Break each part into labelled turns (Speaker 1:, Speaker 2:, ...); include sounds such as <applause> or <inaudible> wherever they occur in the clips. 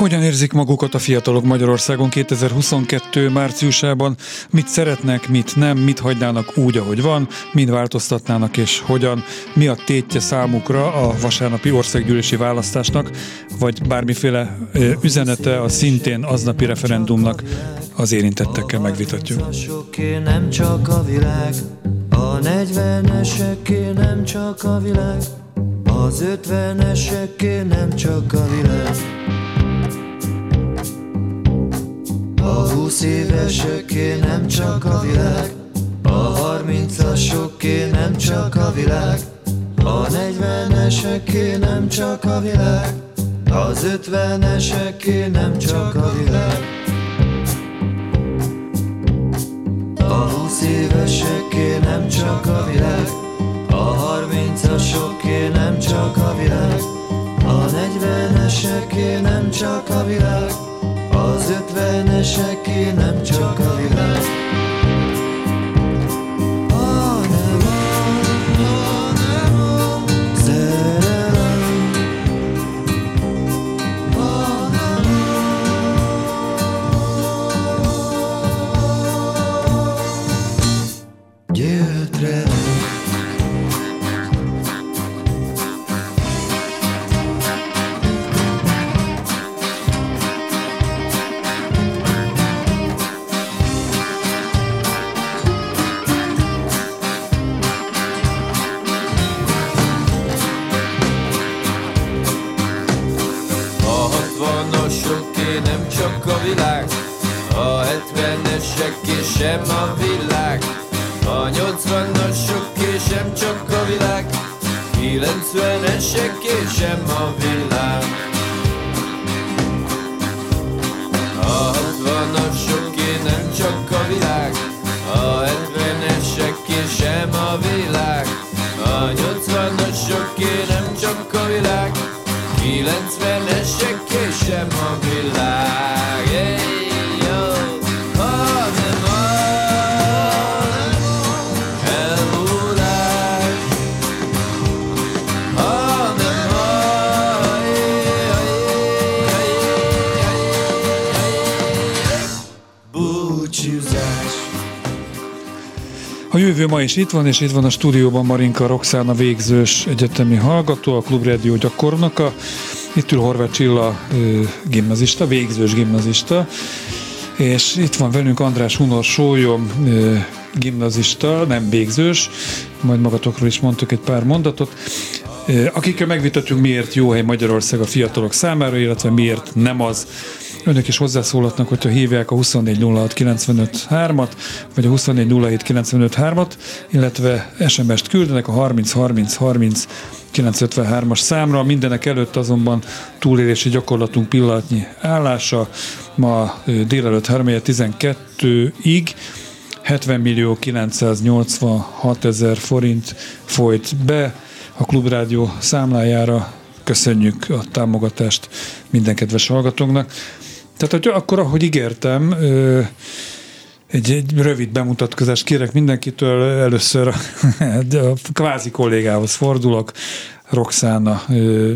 Speaker 1: Hogyan érzik magukat a fiatalok Magyarországon 2022. márciusában? Mit szeretnek, mit nem, mit hagynának úgy, ahogy van, mind változtatnának és hogyan? Mi a tétje számukra a vasárnapi országgyűlési választásnak, vagy bármiféle üzenete a szintén aznapi referendumnak az érintettekkel megvitatjuk. Nem csak a világ, a 40-eseké nem csak a világ, az 50-eseké nem csak a világ. A húsz éveseké nem csak a világ A harmincasoké nem csak a világ A negyveneseké nem csak a világ Az ötveneseké nem csak a világ. A húsz éveseké nem csak a világ A harmincasoké nem csak a világ A negyveneseké nem csak a világ az ötveneseké nem jövő ma is itt van, és itt van a stúdióban Marinka Roxana végzős egyetemi hallgató, a Klubrádió gyakornoka. Itt ül Horváth Csilla gimnazista, végzős gimnazista, és itt van velünk András Hunor Sólyom, gimnazista, nem végzős, majd magatokról is mondtuk egy pár mondatot, akikkel megvitatjuk, miért jó hely Magyarország a fiatalok számára, illetve miért nem az. Önök is hozzászólhatnak, hogyha hívják a 2406953-at, vagy a 2407953-at, illetve SMS-t küldenek a 30 30 30 953-as számra. Mindenek előtt azonban túlélési gyakorlatunk pillanatnyi állása. Ma délelőtt 3 12-ig 70 millió 986 ezer forint folyt be a Klubrádió számlájára. Köszönjük a támogatást minden kedves hallgatónknak. Tehát, hogy akkor, ahogy ígértem, egy, egy rövid bemutatkozást kérek mindenkitől. Először a, <laughs> a kvázi kollégához fordulok. Roxana,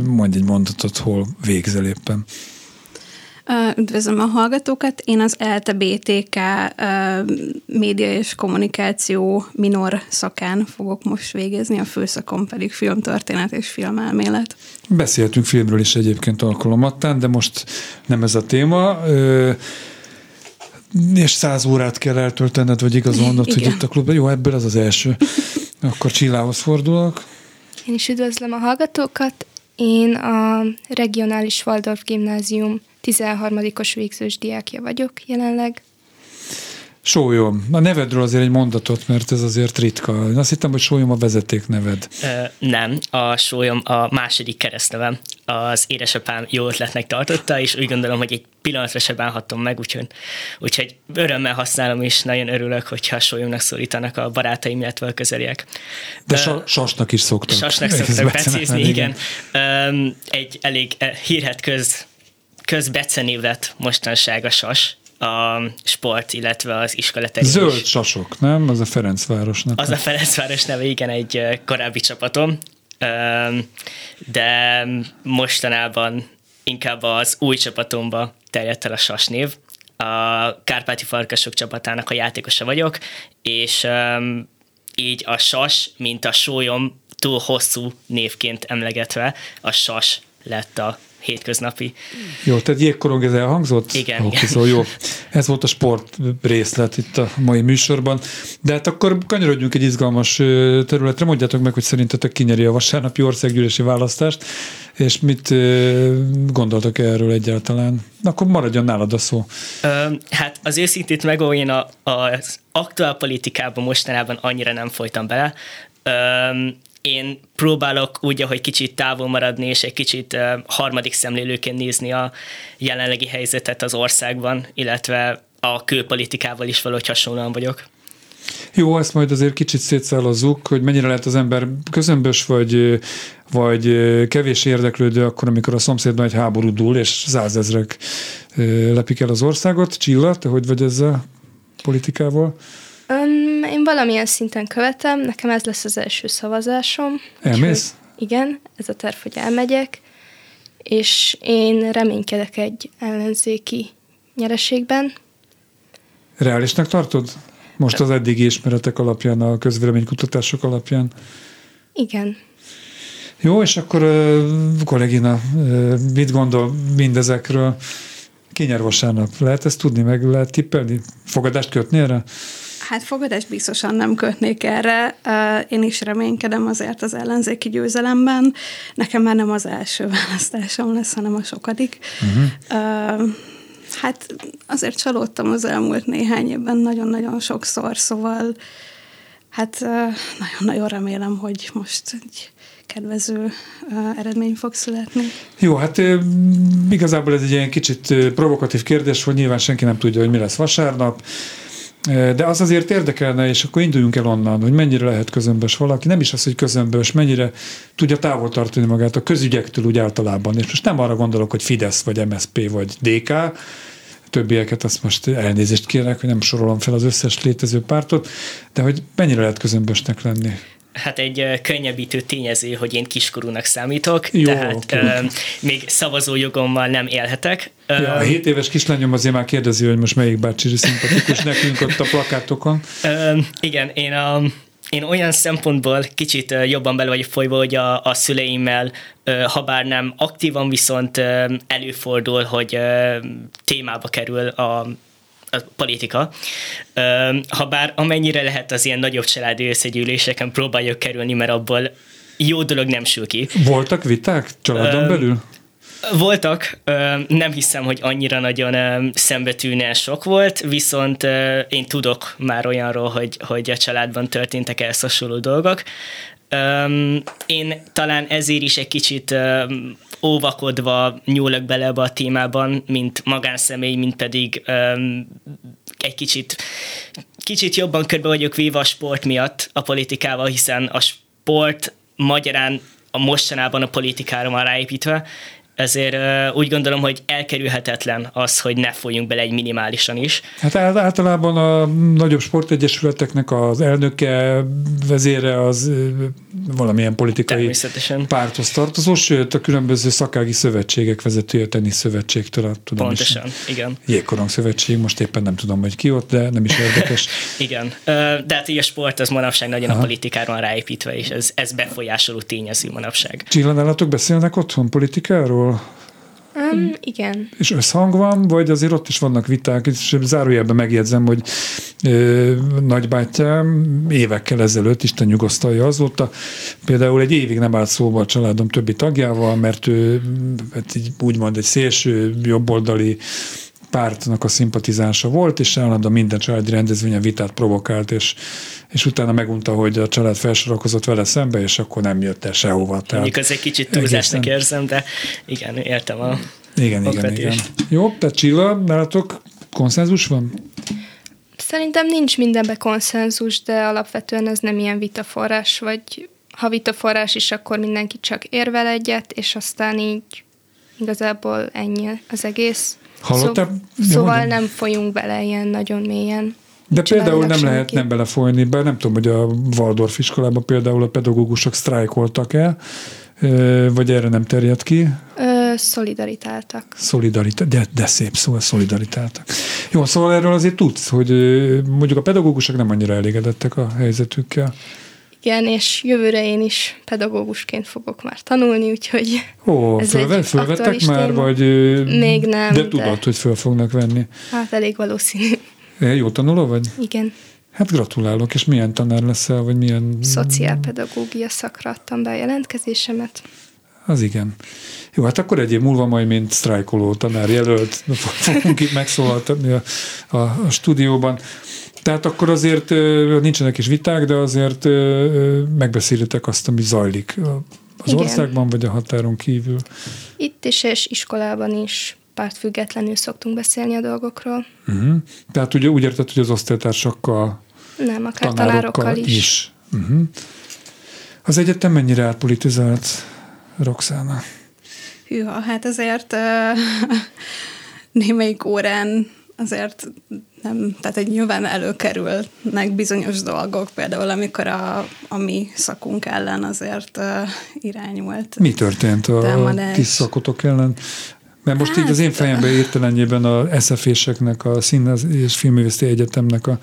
Speaker 1: mondj egy mondatot, hol végzel éppen.
Speaker 2: Üdvözlöm a hallgatókat. Én az ELTE BTK média és kommunikáció minor szakán fogok most végezni, a főszakon pedig filmtörténet és filmelmélet.
Speaker 1: Beszéltünk filmről is egyébként alkalomattán, de most nem ez a téma. És száz órát kell eltöltened, vagy igaz mondod, <laughs> hogy itt a klubban. Jó, ebből az az első. <laughs> Akkor Csillához fordulok.
Speaker 3: Én is üdvözlöm a hallgatókat. Én a regionális Waldorf gimnázium 13-os végzős diákja vagyok jelenleg.
Speaker 1: Sólyom. A nevedről azért egy mondatot, mert ez azért ritka. Én azt hittem, hogy Sólyom a vezeték neved.
Speaker 4: Ö, nem, a Sólyom a második keresztnevem. Az édesapám jó ötletnek tartotta, és úgy gondolom, hogy egy pillanatra se bánhatom meg, úgyhogy, úgyhogy örömmel használom, és nagyon örülök, hogyha Sólyomnak szólítanak a barátaim, illetve a közeliek.
Speaker 1: De uh, sasnak is szoktak.
Speaker 4: Sasnak szoktak becézni, igen. igen. egy elég hírhet köz közbecenév lett mostanság a sas, a sport, illetve az iskola terén
Speaker 1: Zöld
Speaker 4: is.
Speaker 1: sasok, nem? Az a Ferencvárosnak.
Speaker 4: Az a Ferencváros neve, igen, egy korábbi csapatom, de mostanában inkább az új csapatomba terjedt el a sas név. A Kárpáti Farkasok csapatának a játékosa vagyok, és így a sas, mint a sólyom túl hosszú névként emlegetve, a sas lett a hétköznapi.
Speaker 1: Jó, tehát jégkorong ez elhangzott?
Speaker 4: Igen,
Speaker 1: Oké,
Speaker 4: igen.
Speaker 1: szóval jó. Ez volt a sport részlet itt a mai műsorban. De hát akkor kanyarodjunk egy izgalmas területre. Mondjátok meg, hogy szerintetek kinyeri a vasárnapi országgyűlési választást, és mit gondoltak erről egyáltalán? Akkor maradjon nálad a szó.
Speaker 4: Ö, hát az őszintét megmondom, én a, az aktuál politikában mostanában annyira nem folytam bele. Ö, én próbálok úgy, hogy kicsit távol maradni, és egy kicsit harmadik szemlélőként nézni a jelenlegi helyzetet az országban, illetve a külpolitikával is valahogy hasonlóan vagyok.
Speaker 1: Jó, ezt majd azért kicsit szétszállazzuk, hogy mennyire lehet az ember közömbös, vagy, vagy kevés érdeklődő akkor, amikor a szomszédban egy háború dúl, és százezrek lepik el az országot. Csilla, te hogy vagy ezzel politikával?
Speaker 3: Um, én valamilyen szinten követem, nekem ez lesz az első szavazásom.
Speaker 1: Elmész?
Speaker 3: Igen, ez a terv, hogy elmegyek, és én reménykedek egy ellenzéki nyereségben.
Speaker 1: Reálisnak tartod? Most az eddigi ismeretek alapján, a közvéleménykutatások alapján.
Speaker 3: Igen.
Speaker 1: Jó, és akkor uh, kollégina, uh, mit gondol mindezekről? Ki nyer vasárnap? Lehet ezt tudni, meg lehet tippelni? Fogadást kötni erre?
Speaker 2: Hát fogadást biztosan nem kötnék erre. Én is reménykedem azért az ellenzéki győzelemben. Nekem már nem az első választásom lesz, hanem a sokadik. Uh-huh. Hát azért csalódtam az elmúlt néhány évben nagyon-nagyon sokszor, szóval hát nagyon-nagyon remélem, hogy most egy kedvező eredmény fog születni.
Speaker 1: Jó, hát igazából ez egy ilyen kicsit provokatív kérdés, hogy nyilván senki nem tudja, hogy mi lesz vasárnap, de az azért érdekelne, és akkor induljunk el onnan, hogy mennyire lehet közömbös valaki, nem is az, hogy közömbös, mennyire tudja távol tartani magát a közügyektől úgy általában. És most nem arra gondolok, hogy Fidesz, vagy MSP, vagy DK, többieket azt most elnézést kérek, hogy nem sorolom fel az összes létező pártot, de hogy mennyire lehet közömbösnek lenni.
Speaker 4: Hát egy könnyebbítő tényező, hogy én kiskorúnak számítok,
Speaker 1: Jó,
Speaker 4: tehát
Speaker 1: oké.
Speaker 4: ö, még szavazójogommal nem élhetek.
Speaker 1: Ja, a 7 éves kislányom azért már kérdezi, hogy most melyik bácsi szimpatikus nekünk ott a plakátokon.
Speaker 4: Ö, igen, én, a, én olyan szempontból kicsit jobban bele vagyok folyva, hogy a, a szüleimmel, ha bár nem aktívan, viszont előfordul, hogy témába kerül a a politika. Ha bár amennyire lehet az ilyen nagyobb családi összegyűléseken próbáljuk kerülni, mert abból jó dolog nem sül ki.
Speaker 1: Voltak viták családon belül?
Speaker 4: Voltak, nem hiszem, hogy annyira nagyon szembetűnően sok volt, viszont én tudok már olyanról, hogy, hogy a családban történtek ehhez hasonló dolgok. Öm, Én talán ezért is egy kicsit öm, óvakodva nyúlok bele ebbe a témában, mint magánszemély, mint pedig öm, egy kicsit, kicsit jobban körbe vagyok véve a sport miatt a politikával, hiszen a sport magyarán a mostanában a politikára van ráépítve, ezért úgy gondolom, hogy elkerülhetetlen az, hogy ne folyjunk bele egy minimálisan is.
Speaker 1: Hát ál- általában a nagyobb sportegyesületeknek az elnöke, vezére az valamilyen politikai párthoz tartozó, sőt a különböző szakági szövetségek vezetője tenisz szövetségtől, hát tudom
Speaker 4: Pontosan,
Speaker 1: is.
Speaker 4: igen.
Speaker 1: Jégkorong szövetség, most éppen nem tudom, hogy ki ott, de nem is érdekes. <laughs>
Speaker 4: Igen, de hát így a sport az manapság nagyon
Speaker 1: Aha.
Speaker 4: a politikára van ráépítve, és ez, ez befolyásoló tényező manapság.
Speaker 1: Csilla, nálatok beszélnek otthon politikáról?
Speaker 3: Um, igen.
Speaker 1: És összhang van, vagy azért ott is vannak viták, és zárójelben megjegyzem, hogy ö, nagybátyám évekkel ezelőtt, Isten nyugosztalja azóta, például egy évig nem állt szóba a családom többi tagjával, mert ő hát így úgymond egy szélső jobboldali pártnak a szimpatizánsa volt, és állandóan minden családi rendezvényen vitát provokált, és, és utána megunta, hogy a család felsorakozott vele szembe, és akkor nem jött el sehova. Tehát
Speaker 4: Mondjuk ez egy kicsit túlzásnak
Speaker 1: egészen-
Speaker 4: érzem, de igen, értem a...
Speaker 1: Igen, igen, igen. Jó, tehát Csilla, nálatok konszenzus van?
Speaker 3: Szerintem nincs mindenben konszenzus, de alapvetően ez nem ilyen vitaforrás, vagy ha vitaforrás is, akkor mindenki csak érvel egyet, és aztán így igazából ennyi az egész.
Speaker 1: Hallottál?
Speaker 3: Szó, szóval nem folyunk bele ilyen nagyon mélyen.
Speaker 1: De például nem lehet nem belefolyni be, nem tudom, hogy a Waldorf iskolában például a pedagógusok sztrájkoltak el, vagy erre nem terjed ki?
Speaker 3: Ö, szolidaritáltak.
Speaker 1: Szolidaritáltak, de, de szép szó, szolidaritáltak. Jó, szóval erről azért tudsz, hogy mondjuk a pedagógusok nem annyira elégedettek a helyzetükkel.
Speaker 3: Igen, és jövőre én is pedagógusként fogok már tanulni, úgyhogy
Speaker 1: Ó, ez fölve, fölvettek már, téma. vagy...
Speaker 3: Még nem.
Speaker 1: De tudod, de... hogy föl fognak venni.
Speaker 3: Hát elég valószínű.
Speaker 1: Jó tanuló vagy?
Speaker 3: Igen.
Speaker 1: Hát gratulálok, és milyen tanár leszel, vagy milyen...
Speaker 3: Szociálpedagógia szakra adtam be a jelentkezésemet.
Speaker 1: Az igen. Jó, hát akkor egy év múlva majd, mint sztrájkoló tanár jelölt, fogunk itt megszólaltatni a, a, a stúdióban. Tehát akkor azért nincsenek is viták, de azért megbeszélitek azt, ami zajlik az Igen. országban, vagy a határon kívül.
Speaker 3: Itt is, és iskolában is pártfüggetlenül szoktunk beszélni a dolgokról.
Speaker 1: Uh-huh. Tehát ugye úgy érted, hogy az osztálytársakkal,
Speaker 3: Nem, akár tanárokkal, tanárokkal is. is.
Speaker 1: Uh-huh. Az egyetem mennyire átpolitizált, Roxana?
Speaker 2: Hűha, hát azért uh, <laughs> némelyik órán azért nem, tehát egy nyilván előkerülnek bizonyos dolgok, például amikor a, a mi szakunk ellen azért uh, irányult.
Speaker 1: Mi történt a támadás. kis szakotok ellen? Mert most hát, így az én fejemben értelenjében a SZF-éseknek, a Színház és Filművészeti Egyetemnek a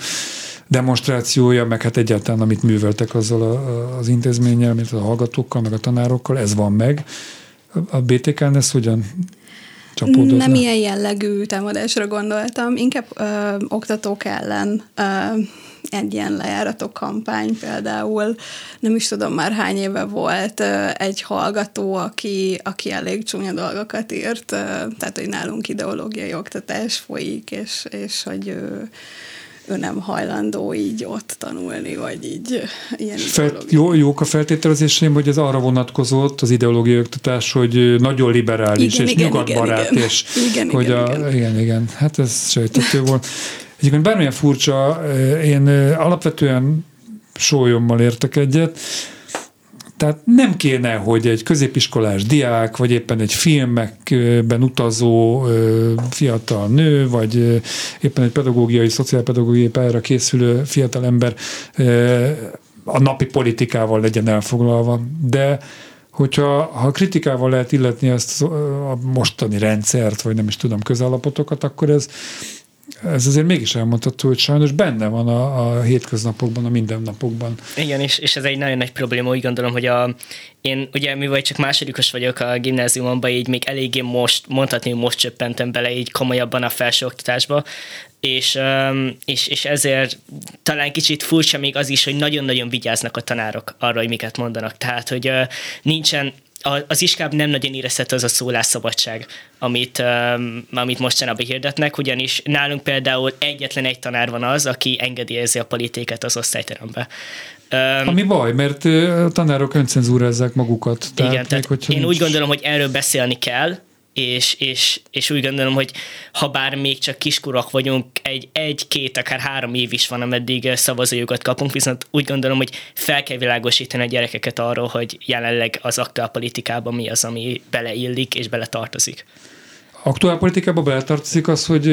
Speaker 1: demonstrációja, meg hát egyáltalán amit műveltek azzal a, az intézménnyel, mint a hallgatókkal, meg a tanárokkal, ez van meg. A BTK-n ez hogyan
Speaker 2: csapódott Nem ilyen jellegű támadásra gondoltam, inkább ö, oktatók ellen ö, egy ilyen lejáratok kampány például, nem is tudom már hány éve volt egy hallgató, aki, aki elég csúnya dolgokat írt, tehát hogy nálunk ideológiai oktatás folyik, és, és hogy ö, ő nem hajlandó így ott tanulni, vagy így ilyen
Speaker 1: Fel, jó, Jók a feltételezéseim, hogy ez arra vonatkozott az ideológiai oktatás, hogy nagyon liberális igen, és igen, nyugatbarát, igen, és igen, hogy igen, a, igen. igen, igen, hát ez sejtető volt. Egyébként bármilyen furcsa, én alapvetően sólyommal értek egyet, tehát nem kéne, hogy egy középiskolás diák, vagy éppen egy filmekben utazó fiatal nő, vagy éppen egy pedagógiai, szociálpedagógiai pályára készülő fiatal ember a napi politikával legyen elfoglalva. De hogyha ha kritikával lehet illetni ezt a mostani rendszert, vagy nem is tudom, közállapotokat, akkor ez ez azért mégis elmondható, hogy sajnos benne van a, a hétköznapokban, a mindennapokban.
Speaker 4: Igen, és, és ez egy nagyon nagy probléma, úgy gondolom, hogy a, én ugye mivel csak másodikos vagyok a gimnáziumban, így még eléggé most, mondhatni, most csöppentem bele így komolyabban a felsőoktatásba, és, és, és ezért talán kicsit furcsa még az is, hogy nagyon-nagyon vigyáznak a tanárok arra, hogy miket mondanak. Tehát, hogy nincsen az iskább nem nagyon érezhető az a szólásszabadság, amit, um, amit mostanában hirdetnek, ugyanis nálunk például egyetlen egy tanár van az, aki engedélyezi a politikát az osztályterembe.
Speaker 1: Um, Ami baj, mert a tanárok öncenzúrázzák magukat.
Speaker 4: Tehát igen, tehát én nincs... úgy gondolom, hogy erről beszélni kell, és, és, és úgy gondolom, hogy ha bár még csak kiskorok vagyunk, egy, egy, két, akár három év is van, ameddig szavazójukat kapunk, viszont úgy gondolom, hogy fel kell világosítani a gyerekeket arról, hogy jelenleg az aktuál politikában mi az, ami beleillik és beletartozik
Speaker 1: aktuál politikába beletartozik az, hogy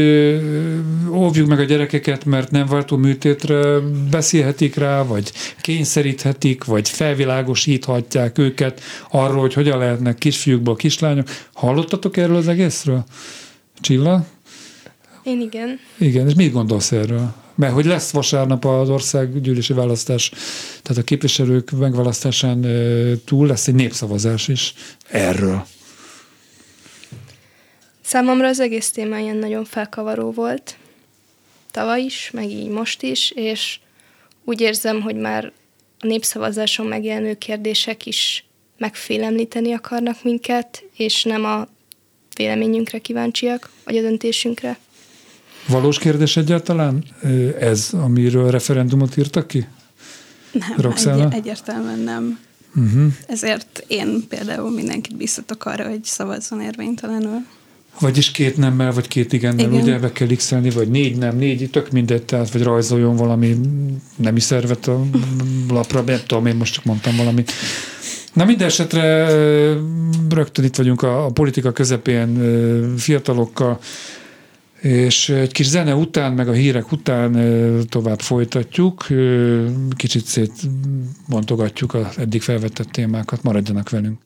Speaker 1: óvjuk meg a gyerekeket, mert nem váltó műtétre beszélhetik rá, vagy kényszeríthetik, vagy felvilágosíthatják őket arról, hogy hogyan lehetnek kisfiúkból kislányok. Hallottatok erről az egészről? Csilla?
Speaker 3: Én igen.
Speaker 1: Igen, és mit gondolsz erről? Mert hogy lesz vasárnap az országgyűlési választás, tehát a képviselők megválasztásán túl lesz egy népszavazás is erről.
Speaker 3: Számomra az egész téma ilyen nagyon felkavaró volt. Tavaly is, meg így most is, és úgy érzem, hogy már a népszavazáson megjelenő kérdések is megfélemlíteni akarnak minket, és nem a véleményünkre kíváncsiak, vagy a döntésünkre.
Speaker 1: Valós kérdés egyáltalán ez, amiről referendumot írtak ki?
Speaker 2: Nem, egy, egyértelműen nem. Uh-huh. Ezért én például mindenkit biztatok arra, hogy szavazzon érvénytelenül.
Speaker 1: Vagyis két nemmel, vagy két igennel, Igen. ugye be kell x vagy négy nem, négy, tök mindegy, tehát, vagy rajzoljon valami nemi szervet a lapra, nem tudom, én most csak mondtam valamit. Na minden esetre rögtön itt vagyunk a, a politika közepén fiatalokkal, és egy kis zene után, meg a hírek után tovább folytatjuk, kicsit szétmontogatjuk az eddig felvetett témákat, maradjanak velünk.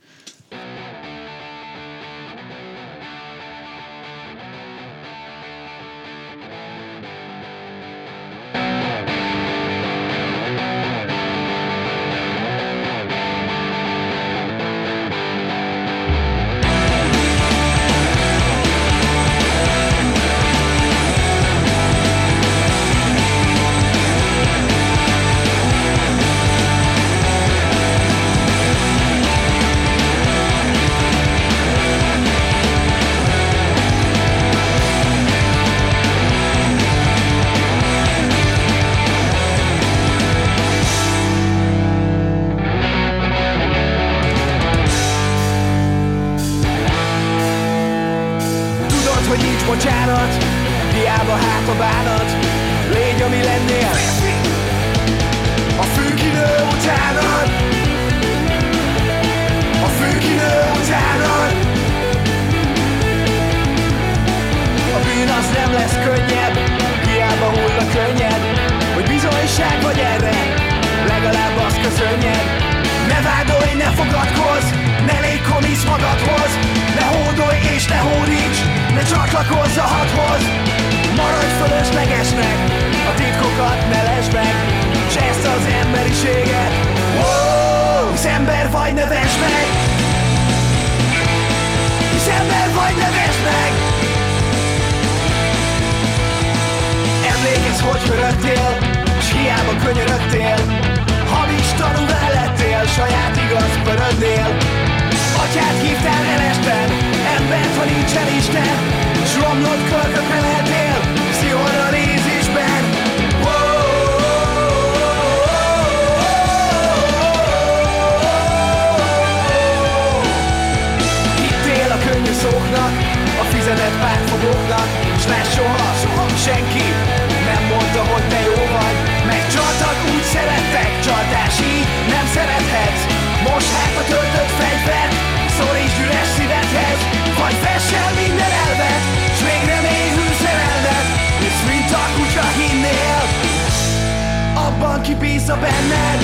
Speaker 1: bízza benned.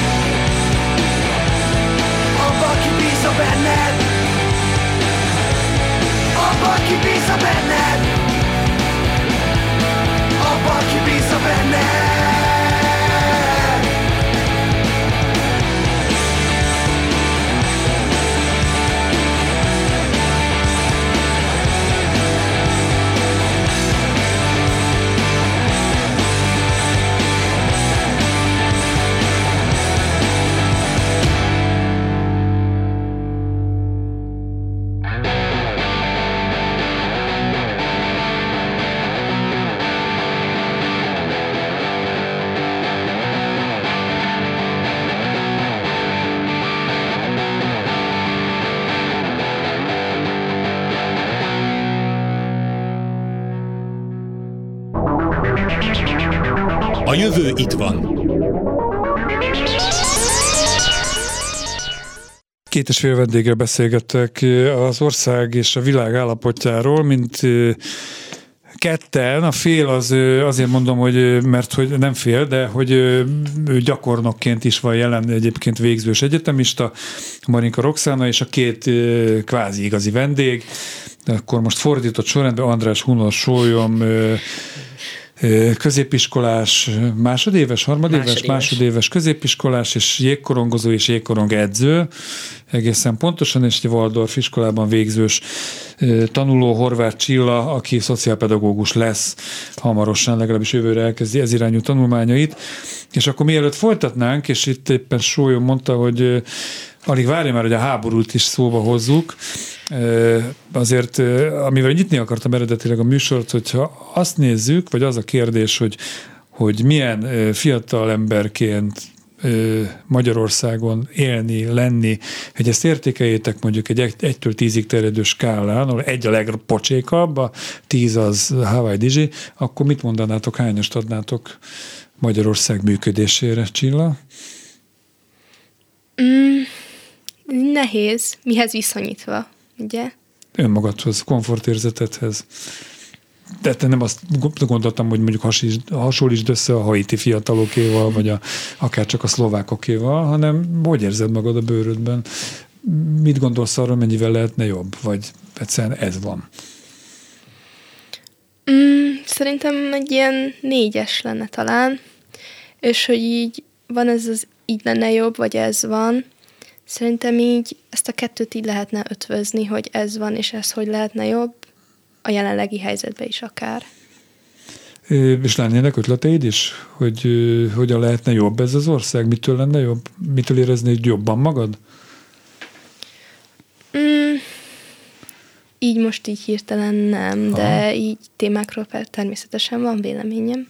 Speaker 1: Abba, ki bízza benned. Abba, ki bízza benned.
Speaker 5: Jövő itt van.
Speaker 1: Két és fél vendéggel beszélgettek az ország és a világ állapotjáról, mint ketten, a fél az azért mondom, hogy mert hogy nem fél, de hogy ő gyakornokként is van jelen egyébként végzős egyetemista, Marinka Roxana, és a két kvázi igazi vendég, akkor most fordított sorrendben András Hunor Sólyom középiskolás, másodéves, harmadéves, másodéves, másodéves középiskolás, és jégkorongozó és jégkorong edző, egészen pontosan, és egy Waldorf iskolában végzős tanuló Horváth Csilla, aki szociálpedagógus lesz. Hamarosan, legalábbis jövőre elkezdi ez irányú tanulmányait. És akkor mielőtt folytatnánk, és itt éppen Sólyom mondta, hogy alig várja már, hogy a háborút is szóba hozzuk, Azért, amivel nyitni akartam eredetileg a műsort, hogyha azt nézzük, vagy az a kérdés, hogy, hogy milyen fiatal emberként Magyarországon élni, lenni, hogy ezt értékeljétek mondjuk egy egytől tízig terjedő skálán, ahol egy a legpocsékabb, a tíz az Hawaii Dizsi, akkor mit mondanátok, hányast adnátok Magyarország működésére, Csilla?
Speaker 3: Mm, nehéz, mihez viszonyítva, ugye?
Speaker 1: Önmagadhoz, komfortérzetethez. De te nem azt gondoltam, hogy mondjuk hasonlítsd, hasonlítsd össze a haiti fiatalokéval, vagy a, akár csak a szlovákokéval, hanem hogy érzed magad a bőrödben? Mit gondolsz arra, mennyivel lehetne jobb? Vagy egyszerűen ez van?
Speaker 3: Mm, szerintem egy ilyen négyes lenne talán, és hogy így van ez az így lenne jobb, vagy ez van. Szerintem így ezt a kettőt így lehetne ötvözni, hogy ez van, és ez hogy lehetne jobb, a jelenlegi helyzetben is akár.
Speaker 1: És lennének ötleteid is, hogy hogyan lehetne jobb ez az ország? Mitől lenne jobb? Mitől éreznéd jobban magad?
Speaker 3: Mm, így most így hirtelen nem, Aha. de így témákról természetesen van véleményem.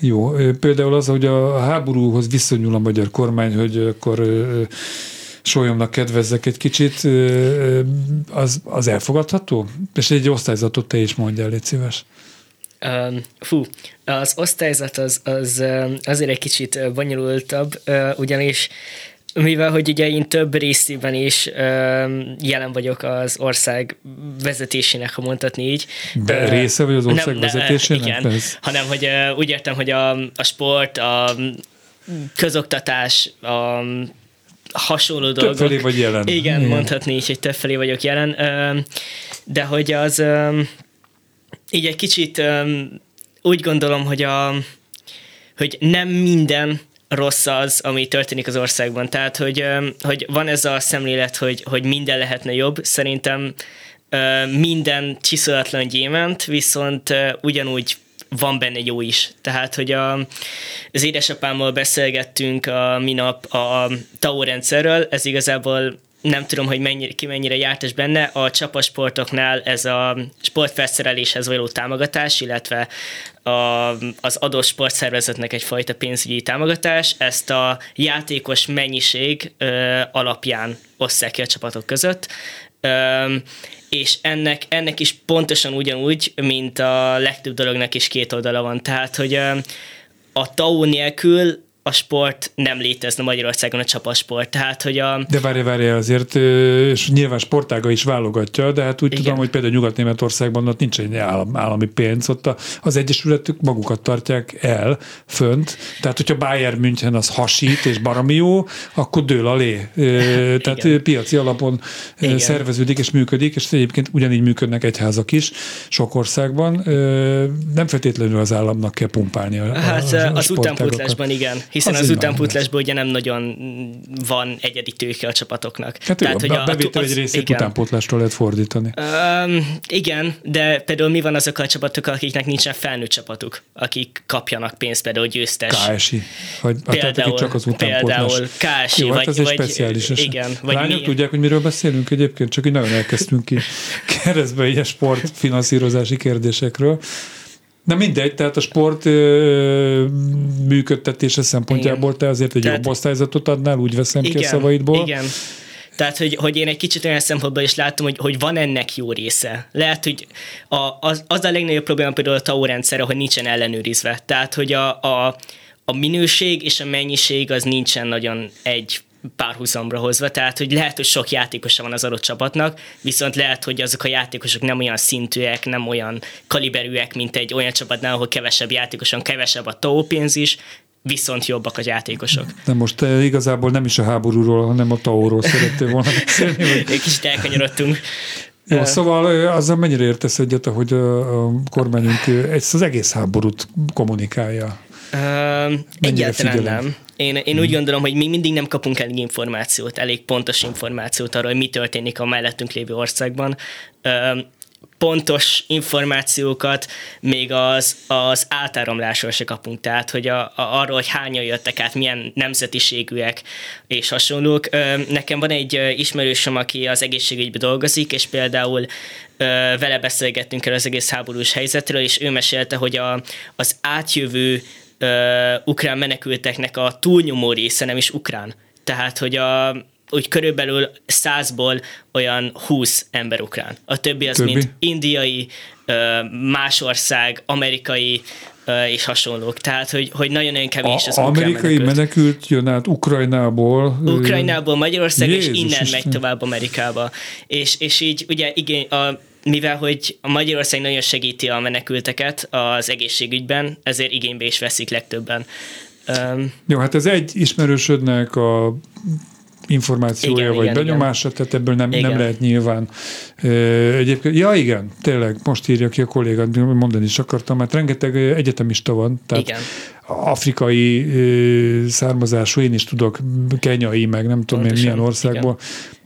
Speaker 1: Jó, például az, hogy a háborúhoz viszonyul a magyar kormány, hogy akkor sólyomnak kedvezzek egy kicsit, az, az elfogadható? És egy osztályzatot te is mondjál, légy szíves.
Speaker 4: Um, fú, az osztályzat az, az azért egy kicsit bonyolultabb, ugyanis mivel, hogy ugye én több részében is ö, jelen vagyok az ország vezetésének, ha mondhatni így.
Speaker 1: De része vagy az ország nem, vezetésének?
Speaker 4: Igen, Persze. hanem hogy ö, úgy értem, hogy a, a sport, a közoktatás, a hasonló dolgok.
Speaker 1: Többfelé vagy jelen.
Speaker 4: Igen, igen, mondhatni így, hogy többfelé vagyok jelen. De hogy az így egy kicsit úgy gondolom, hogy a hogy nem minden rossz az, ami történik az országban. Tehát, hogy, hogy van ez a szemlélet, hogy, hogy minden lehetne jobb. Szerintem minden csiszolatlan gyémánt, viszont ugyanúgy van benne jó is. Tehát, hogy a, az édesapámmal beszélgettünk a minap a TAO rendszerről, ez igazából nem tudom, hogy mennyire, ki mennyire jártas benne, a csapasportoknál ez a sportfelszereléshez való támogatás, illetve a, az adott sportszervezetnek egyfajta pénzügyi támogatás, ezt a játékos mennyiség ö, alapján osszák ki a csapatok között. Ö, és ennek, ennek is pontosan ugyanúgy, mint a legtöbb dolognak is két oldala van. Tehát, hogy a TAO nélkül a sport nem létezne Magyarországon a csapasport. Tehát, hogy a...
Speaker 1: De várj, várj, azért, és nyilván sportága is válogatja, de hát úgy Igen. tudom, hogy például Nyugat-Németországban ott nincs egy állam, állami pénz, ott a, az egyesületük magukat tartják el fönt, tehát hogyha Bayern München az hasít és baromi jó, akkor dől alé. <laughs> Tehát Igen. piaci alapon Igen. szerveződik és működik, és egyébként ugyanígy működnek egyházak is sok országban. Nem feltétlenül az államnak kell pumpálni a,
Speaker 4: Hát a, a az utánpótlásban igen hiszen az, az utánputlásból ugye nem nagyon van egyedi tőke a csapatoknak.
Speaker 1: Hát Tehát, hogy a, bevétel egy részét igen. utánpótlásról lehet fordítani.
Speaker 4: Um, igen, de például mi van azokkal a csapatokkal, akiknek nincsen felnőtt csapatuk, akik kapjanak pénzt, például győztes.
Speaker 1: KSI. Vagy, például, tehát, csak az utánpótlás.
Speaker 4: Például KSI,
Speaker 1: Jó,
Speaker 4: hát
Speaker 1: vagy,
Speaker 4: egy
Speaker 1: vagy, speciális
Speaker 4: igen,
Speaker 1: vagy Lányok mi... tudják, hogy miről beszélünk egyébként, csak így nagyon elkezdtünk ki <laughs> keresztbe ilyen sportfinanszírozási kérdésekről. Na mindegy, tehát a sport ö, működtetése szempontjából te azért egy tehát, jobb osztályzatot adnál, úgy veszem igen, ki a szavaidból.
Speaker 4: Igen, tehát, hogy, hogy én egy kicsit olyan szempontból is látom, hogy, hogy van ennek jó része. Lehet, hogy a, az, az a legnagyobb probléma például a TAO rendszerre, hogy nincsen ellenőrizve. Tehát, hogy a, a, a minőség és a mennyiség az nincsen nagyon egy párhuzamra hozva, tehát hogy lehet, hogy sok játékosa van az adott csapatnak, viszont lehet, hogy azok a játékosok nem olyan szintűek, nem olyan kaliberűek, mint egy olyan csapatnál, ahol kevesebb játékosan, kevesebb a pénz is, viszont jobbak a játékosok.
Speaker 1: De most eh, igazából nem is a háborúról, hanem a tauról szerettél volna <laughs> beszélni.
Speaker 4: Vagy... Egy kicsit elkanyarodtunk.
Speaker 1: Jó, szóval eh, azzal mennyire értesz egyet, hogy a, a kormányunk eh, ezt az egész háborút kommunikálja?
Speaker 4: Uh, egyáltalán figyelem? nem. Én, én úgy gondolom, hogy mi mindig nem kapunk elég információt, elég pontos információt arról, hogy mi történik a mellettünk lévő országban. Pontos információkat még az, az átáramlásról se kapunk, tehát hogy a, a, arról, hogy hányan jöttek át, milyen nemzetiségűek és hasonlók. Nekem van egy ismerősöm, aki az egészségügyben dolgozik, és például vele beszélgettünk el az egész háborús helyzetről, és ő mesélte, hogy a, az átjövő ukrán menekülteknek a túlnyomó része nem is ukrán. Tehát, hogy a, úgy körülbelül százból olyan 20 ember ukrán. A többi az
Speaker 1: Többi?
Speaker 4: mind indiai, más ország, amerikai és hasonlók. Tehát, hogy, hogy nagyon-nagyon kevés az
Speaker 1: amerikai
Speaker 4: menekült.
Speaker 1: menekült jön át Ukrajnából. ö,
Speaker 4: Ukrajnából Magyarország, és
Speaker 1: Jézus
Speaker 4: innen
Speaker 1: Isten.
Speaker 4: megy tovább Amerikába. És, és így ugye igen, a, mivel hogy a Magyarország nagyon segíti a menekülteket az egészségügyben, ezért igénybe is veszik legtöbben. Um,
Speaker 1: Jó, hát ez egy ismerősödnek a információja
Speaker 4: Igen,
Speaker 1: vagy
Speaker 4: igen,
Speaker 1: benyomása, tehát ebből nem, nem
Speaker 4: Igen.
Speaker 1: lehet nyilván. Egyébként, ja igen, tényleg, most írja ki a kollégát, mondani is akartam, mert rengeteg ö, egyetemista van, tehát
Speaker 4: Igen.
Speaker 1: afrikai származású, én is tudok, kenyai, meg nem tudom én milyen országból,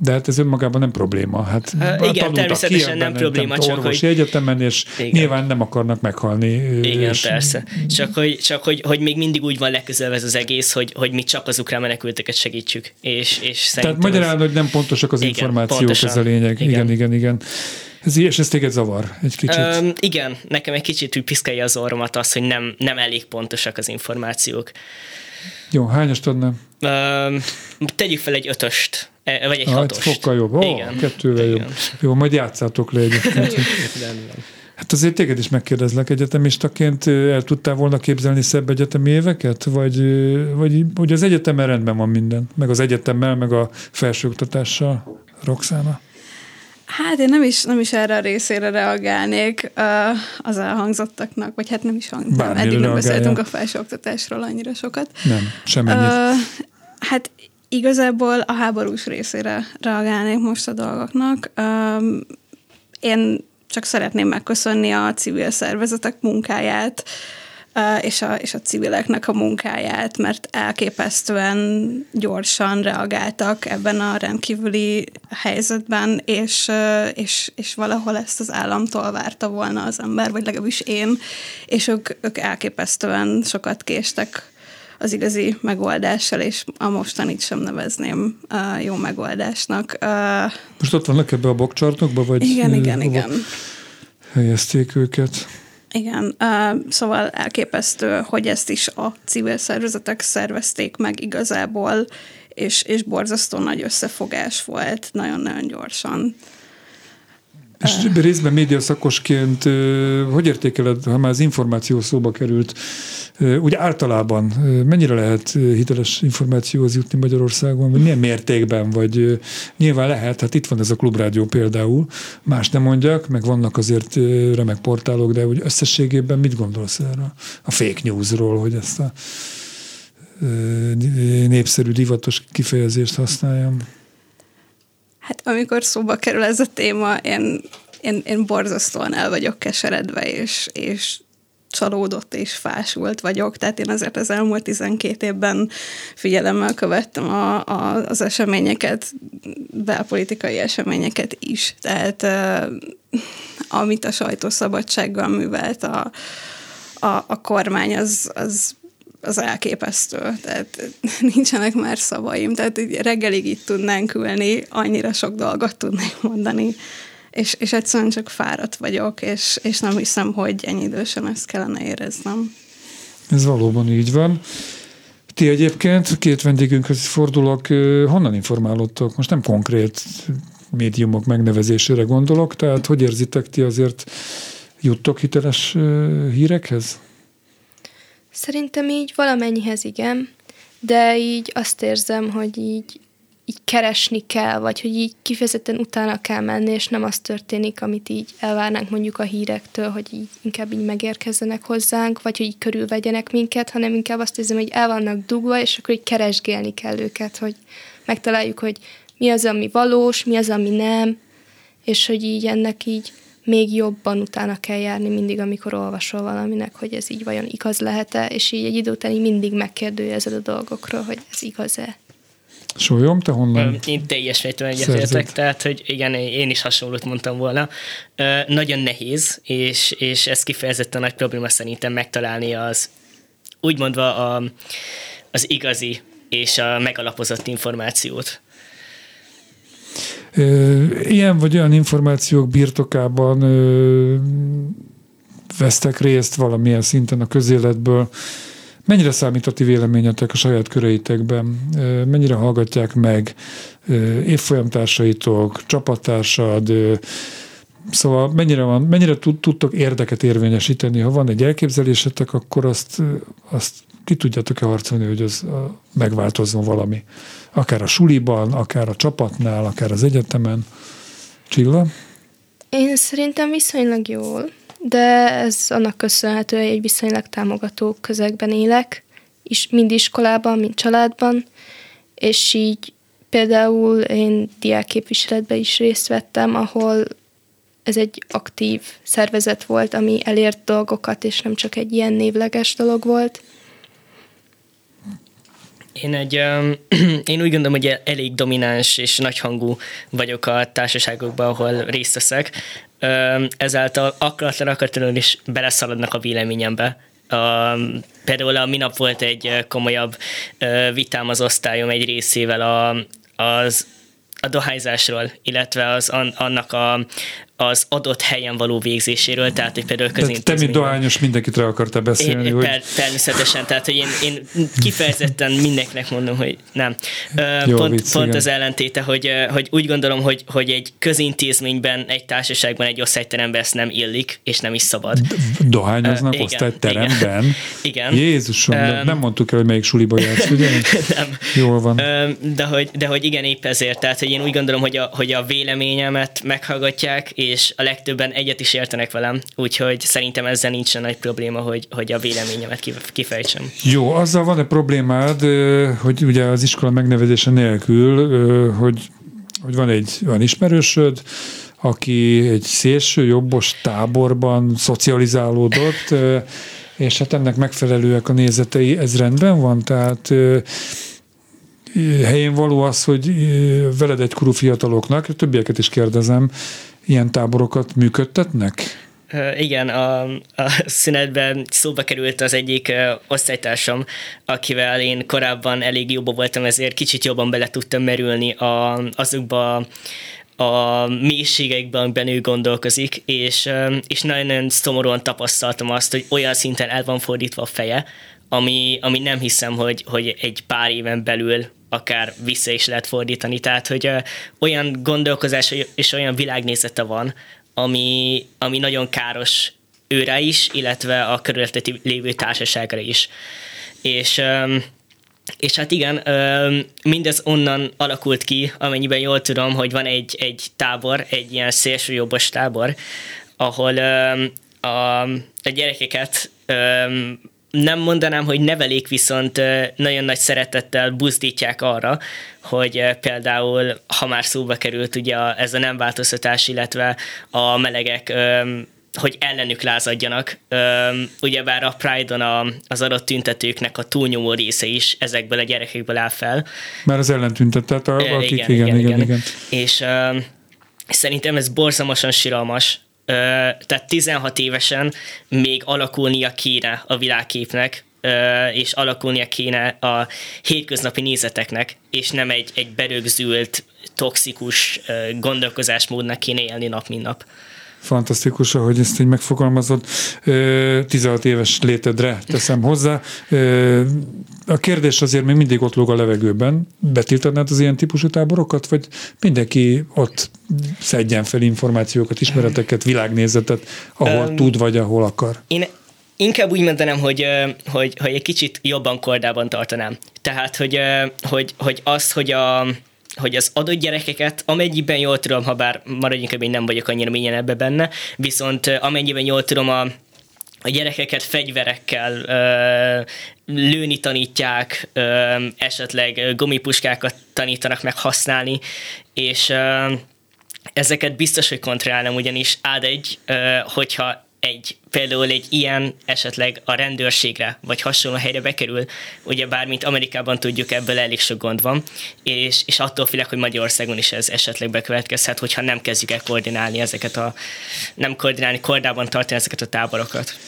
Speaker 1: de hát ez önmagában nem probléma. Hát
Speaker 4: igen,
Speaker 1: tanultak
Speaker 4: természetesen nem probléma, csak
Speaker 1: orvosi
Speaker 4: hogy-
Speaker 1: egyetemen, és
Speaker 4: Igen.
Speaker 1: nyilván nem akarnak meghalni.
Speaker 4: Igen,
Speaker 1: és
Speaker 4: persze. Csak, hogy, csak hogy, hogy még mindig úgy van legközelebb ez az egész, hogy, hogy mi csak az ukrán menekülteket segítsük. És, és
Speaker 1: Tehát magyarán,
Speaker 4: ez-
Speaker 1: hogy nem pontosak az
Speaker 4: Igen,
Speaker 1: információk,
Speaker 4: pontosan.
Speaker 1: ez a lényeg. Igen, igen,
Speaker 4: Igen.
Speaker 1: igen. igen. Ez, és ez téged zavar egy kicsit.
Speaker 4: Öm, igen, nekem egy kicsit úgy piszkálja az orromat az, hogy nem, nem elég pontosak az információk.
Speaker 1: Jó, hányast adnám?
Speaker 4: Öm, tegyük fel egy ötöst, e, vagy egy
Speaker 1: Ah, egy
Speaker 4: hatost.
Speaker 1: fokkal jobb. Ó,
Speaker 4: Igen.
Speaker 1: kettővel jobb. Jó, majd játszátok le egyébként. <laughs> Hát azért téged is megkérdezlek egyetemistaként, el tudtál volna képzelni szebb egyetemi éveket? Vagy, vagy, vagy az egyetemen rendben van minden? Meg az egyetemmel, meg a felsőoktatással, Roxana?
Speaker 2: Hát én nem is, nem is erre a részére reagálnék uh, az elhangzottaknak, vagy hát nem is hang, nem, eddig nem beszéltünk a felsőoktatásról annyira sokat.
Speaker 1: Nem, semmennyit.
Speaker 2: Uh, hát igazából a háborús részére reagálnék most a dolgoknak. Én csak szeretném megköszönni a civil szervezetek munkáját, és a, és a civileknek a munkáját, mert elképesztően gyorsan reagáltak ebben a rendkívüli helyzetben, és, és, és valahol ezt az államtól várta volna az ember, vagy legalábbis én, és ők, ők elképesztően sokat késtek az igazi megoldással, és a mostanit sem nevezném uh, jó megoldásnak. Uh,
Speaker 1: Most ott vannak ebbe a bokcsartokba, vagy
Speaker 2: igen, igen, igen.
Speaker 1: helyezték őket?
Speaker 2: Igen, uh, szóval elképesztő, hogy ezt is a civil szervezetek szervezték meg igazából, és, és borzasztó nagy összefogás volt, nagyon-nagyon gyorsan.
Speaker 1: És részben médiaszakosként ö, hogy értékeled, ha már az információ szóba került, úgy általában mennyire lehet hiteles információhoz jutni Magyarországon, vagy milyen mértékben, vagy nyilván lehet, hát itt van ez a klubrádió például, más nem mondjak, meg vannak azért remek portálok, de úgy összességében mit gondolsz erről? A fake newsról, hogy ezt a népszerű divatos kifejezést használjam.
Speaker 2: Hát amikor szóba kerül ez a téma, én, én, én borzasztóan el vagyok keseredve, és, és csalódott és fásult vagyok, tehát én azért az elmúlt 12 évben figyelemmel követtem a, a, az eseményeket, belpolitikai eseményeket is, tehát amit a sajtószabadsággal művelt a, a, a kormány, az, az az elképesztő, tehát nincsenek már szavaim, tehát így reggelig itt tudnánk ülni, annyira sok dolgot tudnék mondani, és, és egyszerűen csak fáradt vagyok, és, és nem hiszem, hogy ennyi idősen ezt kellene éreznem.
Speaker 1: Ez valóban így van. Ti egyébként, két vendégünkhöz fordulok, honnan informálódtok? Most nem konkrét médiumok megnevezésére gondolok, tehát hogy érzitek ti azért juttok hiteles hírekhez?
Speaker 3: Szerintem így valamennyihez igen, de így azt érzem, hogy így, így keresni kell, vagy hogy így kifejezetten utána kell menni, és nem az történik, amit így elvárnánk mondjuk a hírektől, hogy így inkább így megérkezzenek hozzánk, vagy hogy így körülvegyenek minket, hanem inkább azt érzem, hogy el vannak dugva, és akkor így keresgélni kell őket, hogy megtaláljuk, hogy mi az, ami valós, mi az, ami nem, és hogy így ennek így még jobban utána kell járni mindig, amikor olvasol valaminek, hogy ez így vajon igaz lehet-e, és így egy idő után így mindig megkérdőjelezed a dolgokról, hogy ez igaz-e.
Speaker 1: Sólyom, te honnan?
Speaker 4: Én teljes mértékben egyetértek, tehát, hogy igen, én is hasonlót mondtam volna. Nagyon nehéz, és, és ez kifejezetten nagy probléma szerintem megtalálni az, úgy mondva a, az igazi és a megalapozott információt.
Speaker 1: Ilyen vagy olyan információk birtokában vesztek részt valamilyen szinten a közéletből, Mennyire számít a ti véleményetek a saját köreitekben? Mennyire hallgatják meg évfolyamtársaitok, csapattársad, Szóval mennyire, van, mennyire tudtok érdeket érvényesíteni? Ha van egy elképzelésetek, akkor azt, azt ki tudjátok-e harcolni, hogy az megváltozzon valami? Akár a suliban, akár a csapatnál, akár az egyetemen. Csilla?
Speaker 3: Én szerintem viszonylag jól, de ez annak köszönhető, hogy egy viszonylag támogató közegben élek, is mind iskolában, mind családban, és így például én diákképviseletben is részt vettem, ahol ez egy aktív szervezet volt, ami elért dolgokat, és nem csak egy ilyen névleges dolog volt.
Speaker 4: Én, egy, <clears throat> én úgy gondolom, hogy elég domináns és nagyhangú vagyok a társaságokban, ahol részt veszek. Ezáltal akaratlan akaratlanul is beleszaladnak a véleményembe. például a minap volt egy komolyabb vitám az osztályom egy részével a, az a dohányzásról, illetve az, annak a, az adott helyen való végzéséről, tehát hogy például
Speaker 1: Te, mint dohányos mindenkit rá akartál beszélni. Én,
Speaker 4: hogy... per, természetesen, tehát hogy én, én kifejezetten mindenkinek mondom, hogy nem. Jó, pont vicc, pont az ellentéte, hogy, hogy úgy gondolom, hogy, hogy egy közintézményben, egy társaságban, egy osztályteremben ezt nem illik, és nem is szabad.
Speaker 1: Dohányoznak uh, osztályteremben?
Speaker 4: Igen.
Speaker 1: Jézusom, um, nem mondtuk el, hogy melyik suliba jársz, ugye? <laughs>
Speaker 4: nem.
Speaker 1: Jól van.
Speaker 4: De hogy, de hogy igen, épp ezért, tehát hogy én úgy gondolom, hogy a, hogy a véleményemet meghallgatják, és a legtöbben egyet is értenek velem, úgyhogy szerintem ezzel nincsen nagy probléma, hogy, hogy a véleményemet kifejtsem.
Speaker 1: Jó, azzal van-e problémád, hogy ugye az iskola megnevezése nélkül, hogy, hogy van egy van ismerősöd, aki egy szélső jobbos táborban szocializálódott, és hát ennek megfelelőek a nézetei, ez rendben van? Tehát helyén való az, hogy veled egykorú fiataloknak, többieket is kérdezem, ilyen táborokat működtetnek?
Speaker 4: Igen, a, a szünetben szóba került az egyik osztálytársam, akivel én korábban elég jobban voltam, ezért kicsit jobban bele tudtam merülni a, azokba a mélységeikben, amiben ő gondolkozik, és, és nagyon-nagyon szomorúan tapasztaltam azt, hogy olyan szinten el van fordítva a feje, ami, ami nem hiszem, hogy, hogy egy pár éven belül akár vissza is lehet fordítani. Tehát, hogy olyan gondolkozás és olyan világnézete van, ami, ami nagyon káros őre is, illetve a körülötte lévő társaságra is. És és hát igen, mindez onnan alakult ki, amennyiben jól tudom, hogy van egy, egy tábor, egy ilyen szélsőjobbos tábor, ahol a, a gyerekeket nem mondanám, hogy nevelék, viszont nagyon nagy szeretettel buzdítják arra, hogy például, ha már szóba került ugye ez a nem változtatás, illetve a melegek hogy ellenük lázadjanak. Ugyebár a Pride-on az adott tüntetőknek a túlnyomó része is ezekből a gyerekekből áll fel.
Speaker 1: Már az ellentüntet, tehát a, akik, igen, igen, igen, igen, igen.
Speaker 4: És szerintem ez borzalmasan siralmas, tehát 16 évesen még alakulnia kéne a világképnek, és alakulnia kéne a hétköznapi nézeteknek, és nem egy, egy berögzült, toxikus gondolkozásmódnak kéne élni nap, mint nap
Speaker 1: fantasztikus, hogy ezt így megfogalmazod. 16 éves létedre teszem hozzá. A kérdés azért még mindig ott lóg a levegőben. Betiltanád az ilyen típusú táborokat, vagy mindenki ott szedjen fel információkat, ismereteket, világnézetet, ahol um, tud, vagy ahol akar?
Speaker 4: Én Inkább úgy mondanám, hogy, hogy, hogy egy kicsit jobban kordában tartanám. Tehát, hogy, hogy, hogy az, hogy a, hogy az adott gyerekeket, amennyiben jól tudom, ha bár maradjunk ebben, nem vagyok annyira mélyen ebbe benne, viszont amennyiben jól tudom, a, a gyerekeket fegyverekkel ö, lőni tanítják, ö, esetleg gumipuskákat tanítanak meg használni, és ö, ezeket biztos, hogy kontrollálnám, ugyanis áld egy, ö, hogyha egy, például egy ilyen esetleg a rendőrségre, vagy hasonló helyre bekerül, ugye bármint Amerikában tudjuk, ebből elég sok gond van, és, és attól félek, hogy Magyarországon is ez esetleg bekövetkezhet, hogyha nem kezdjük el koordinálni ezeket a, nem koordinálni, kordában tartani ezeket a táborokat.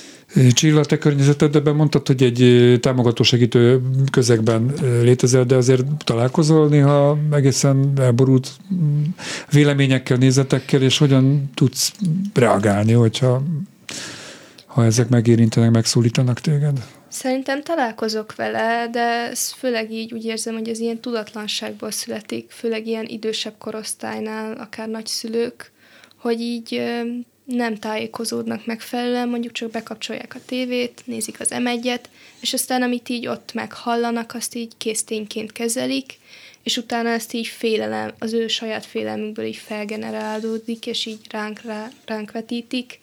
Speaker 1: Csilla, te környezetedben mondtad, hogy egy támogató segítő közegben létezel, de azért találkozol néha egészen elborult mm, véleményekkel, nézetekkel, és hogyan tudsz reagálni, hogyha ha ezek megérintenek, megszólítanak téged?
Speaker 3: Szerintem találkozok vele, de ez főleg így úgy érzem, hogy ez ilyen tudatlanságból születik, főleg ilyen idősebb korosztálynál, akár nagyszülők, hogy így nem tájékozódnak megfelelően, mondjuk csak bekapcsolják a tévét, nézik az m és aztán amit így ott meghallanak, azt így késztényként kezelik, és utána ezt így félelem, az ő saját félelmükből így felgenerálódik, és így ránk, rá, ránk vetítik,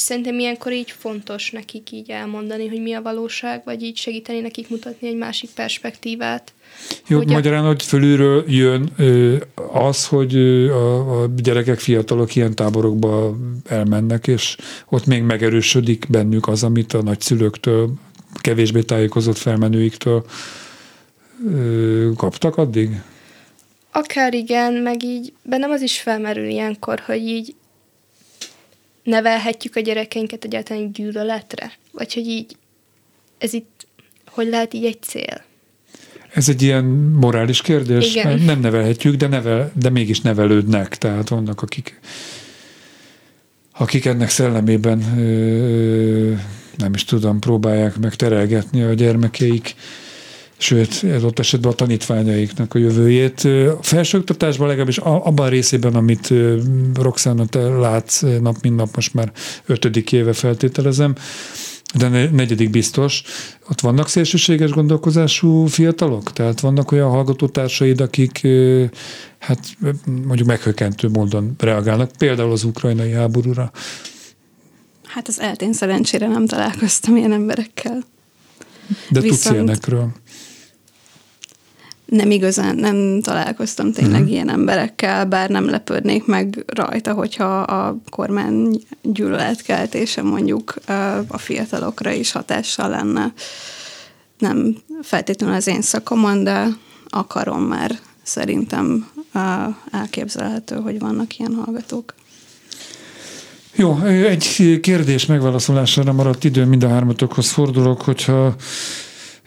Speaker 3: és szerintem ilyenkor így fontos nekik így elmondani, hogy mi a valóság, vagy így segíteni nekik mutatni egy másik perspektívát.
Speaker 1: Jó, hogy magyarán, a... hogy fölülről jön az, hogy a, a gyerekek, fiatalok ilyen táborokba elmennek, és ott még megerősödik bennük az, amit a nagyszülőktől, kevésbé tájékozott felmenőiktől kaptak addig?
Speaker 3: Akár igen, meg így bennem az is felmerül ilyenkor, hogy így nevelhetjük a gyerekeinket egyáltalán gyűlöletre? Vagy hogy így, ez itt, hogy lehet így egy cél?
Speaker 1: Ez egy ilyen morális kérdés.
Speaker 3: Igen.
Speaker 1: Nem nevelhetjük, de, nevel, de mégis nevelődnek. Tehát vannak, akik, akik ennek szellemében nem is tudom, próbálják meg terelgetni a gyermekeik sőt, ez ott esetben a tanítványaiknak a jövőjét. A felsőoktatásban legalábbis abban a részében, amit Roxana te látsz nap, mint nap, most már ötödik éve feltételezem, de negyedik biztos, ott vannak szélsőséges gondolkozású fiatalok? Tehát vannak olyan hallgatótársaid, akik hát mondjuk meghökkentő módon reagálnak, például az ukrajnai háborúra?
Speaker 2: Hát az eltén szerencsére nem találkoztam ilyen emberekkel.
Speaker 1: De Viszont... tudsz ilyenekről?
Speaker 2: Nem igazán nem találkoztam tényleg uh-huh. ilyen emberekkel, bár nem lepődnék meg rajta, hogyha a kormány gyűlöletkeltése mondjuk a fiatalokra is hatással lenne. Nem feltétlenül az én szakomon, de akarom már szerintem elképzelhető, hogy vannak ilyen hallgatók.
Speaker 1: Jó, egy kérdés megválaszolására maradt idő, mind a hármatokhoz fordulok, hogyha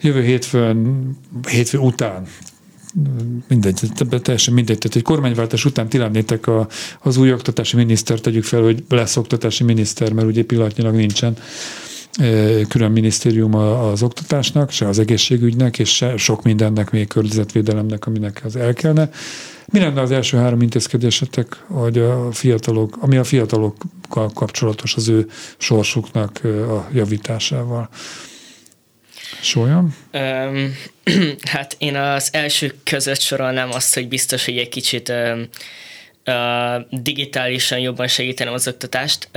Speaker 1: jövő hétfőn, hétfő után mindegy, teljesen mindegy. Tehát egy kormányváltás után ti lennétek a, az új oktatási miniszter, tegyük fel, hogy lesz oktatási miniszter, mert ugye pillanatnyilag nincsen e, külön minisztérium az oktatásnak, se az egészségügynek, és se sok mindennek, még környezetvédelemnek, aminek az el kellene. Mi lenne az első három intézkedésetek, hogy a fiatalok, ami a fiatalokkal kapcsolatos az ő sorsuknak e, a javításával? Um, <clears throat>
Speaker 4: hát én az első között sorolnám azt, hogy biztos, hogy egy kicsit digitálisan jobban segítenem az oktatást,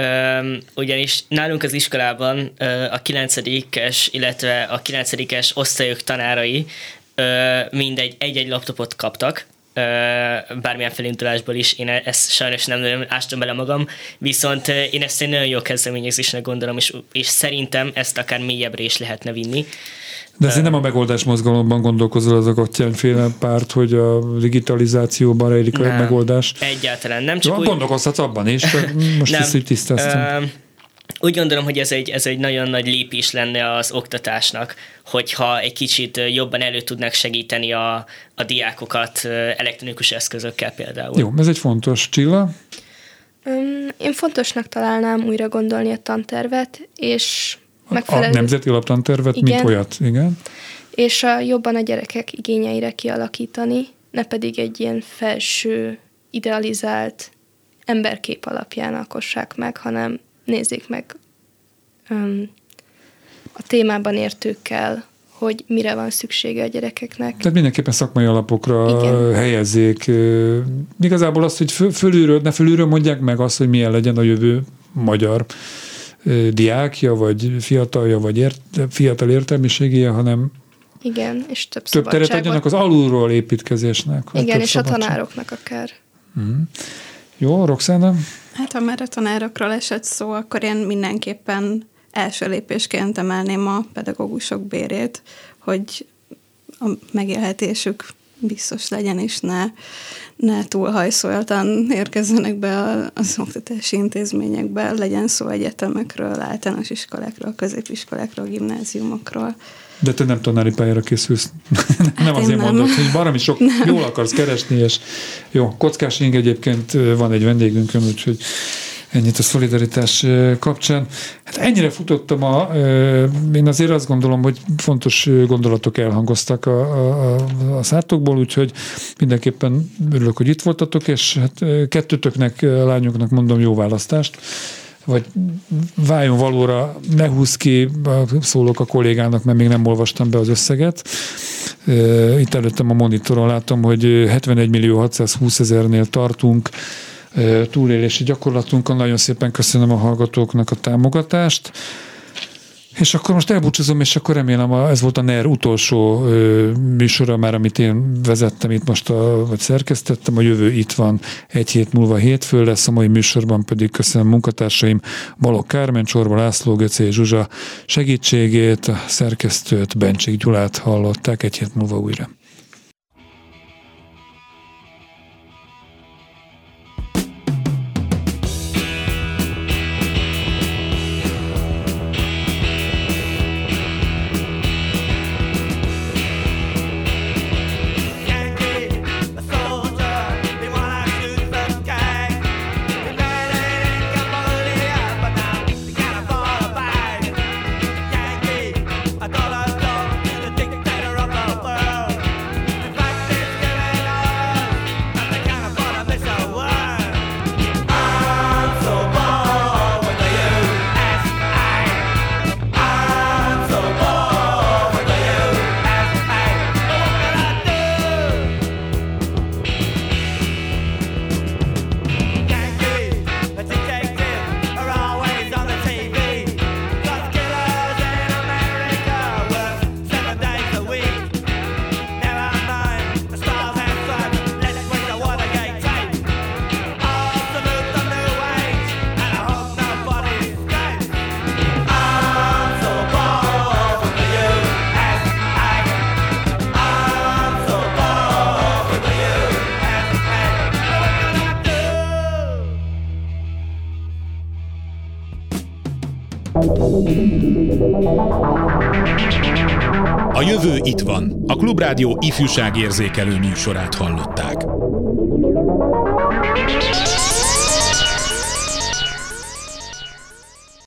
Speaker 4: ugyanis nálunk az iskolában a 9-es, illetve a 9-es osztályok tanárai uh, mindegy egy-egy laptopot kaptak, bármilyen felindulásból is, én ezt sajnos nem nagyon ástam bele magam, viszont én ezt egy nagyon jó kezdeményezésnek gondolom, és, és szerintem ezt akár mélyebbre is lehetne vinni.
Speaker 1: De ez nem a megoldás mozgalomban gondolkozol az a Gottyán párt, hogy a digitalizációban rejlik a megoldás?
Speaker 4: Egyáltalán nem. Csak
Speaker 1: Jó, úgy... Gondolkozhatsz abban is, most nem, ezt így tisztáztam.
Speaker 4: Úgy gondolom, hogy ez egy, ez egy nagyon nagy lépés lenne az oktatásnak, hogyha egy kicsit jobban elő tudnak segíteni a, a diákokat elektronikus eszközökkel például.
Speaker 1: Jó, ez egy fontos. Csilla?
Speaker 3: Én fontosnak találnám újra gondolni a tantervet, és
Speaker 1: megfelelő... A nemzeti alaptantervet, igen. mint olyat, igen.
Speaker 3: És a, jobban a gyerekek igényeire kialakítani, ne pedig egy ilyen felső, idealizált emberkép alapján alkossák meg, hanem nézzék meg um, a témában értőkkel, hogy mire van szüksége a gyerekeknek.
Speaker 1: Tehát mindenképpen szakmai alapokra Igen. helyezzék. Igazából azt, hogy fölülről, ne fölülről mondják meg azt, hogy milyen legyen a jövő magyar diákja, vagy fiatalja, vagy ért, fiatal értelmiségéje, hanem
Speaker 3: igen, és több,
Speaker 1: több teret adjanak az alulról építkezésnek.
Speaker 3: Igen, és szabadság. a tanároknak akár.
Speaker 1: Mm. Jó, Roxana?
Speaker 2: Hát ha már a tanárokról esett szó, akkor én mindenképpen első lépésként emelném a pedagógusok bérét, hogy a megélhetésük biztos legyen, és ne, ne túl hajszoltan érkezzenek be az oktatási intézményekbe, legyen szó egyetemekről, általános iskolákról, középiskolákról, gimnáziumokról.
Speaker 1: De te nem tanári pályára készülsz. <laughs> Hát nem azért nem. mondod, hogy valami sok nem. jól akarsz keresni, és jó, Kockás Ing egyébként van egy vendégünkön, úgyhogy Ennyit a szolidaritás kapcsán. Hát ennyire futottam a, én azért azt gondolom, hogy fontos gondolatok elhangoztak a, a, a szátokból, úgyhogy mindenképpen örülök, hogy itt voltatok, és hát kettőtöknek, lányoknak mondom jó választást vagy váljon valóra, ne húz ki, szólok a kollégának, mert még nem olvastam be az összeget. Itt előttem a monitoron látom, hogy 71 millió 620 ezernél tartunk túlélési gyakorlatunkon. Nagyon szépen köszönöm a hallgatóknak a támogatást. És akkor most elbúcsúzom, és akkor remélem, ez volt a NER utolsó műsora már, amit én vezettem itt most, a, vagy szerkesztettem. A jövő itt van, egy hét múlva hétfő lesz, a mai műsorban pedig köszönöm munkatársaim Balok Kármen, Csorba László, Göcé Zsuzsa segítségét, a szerkesztőt, Bencsik Gyulát hallották egy hét múlva újra.
Speaker 5: Jövő itt van. A Klubrádió ifjúságérzékelő műsorát hallották.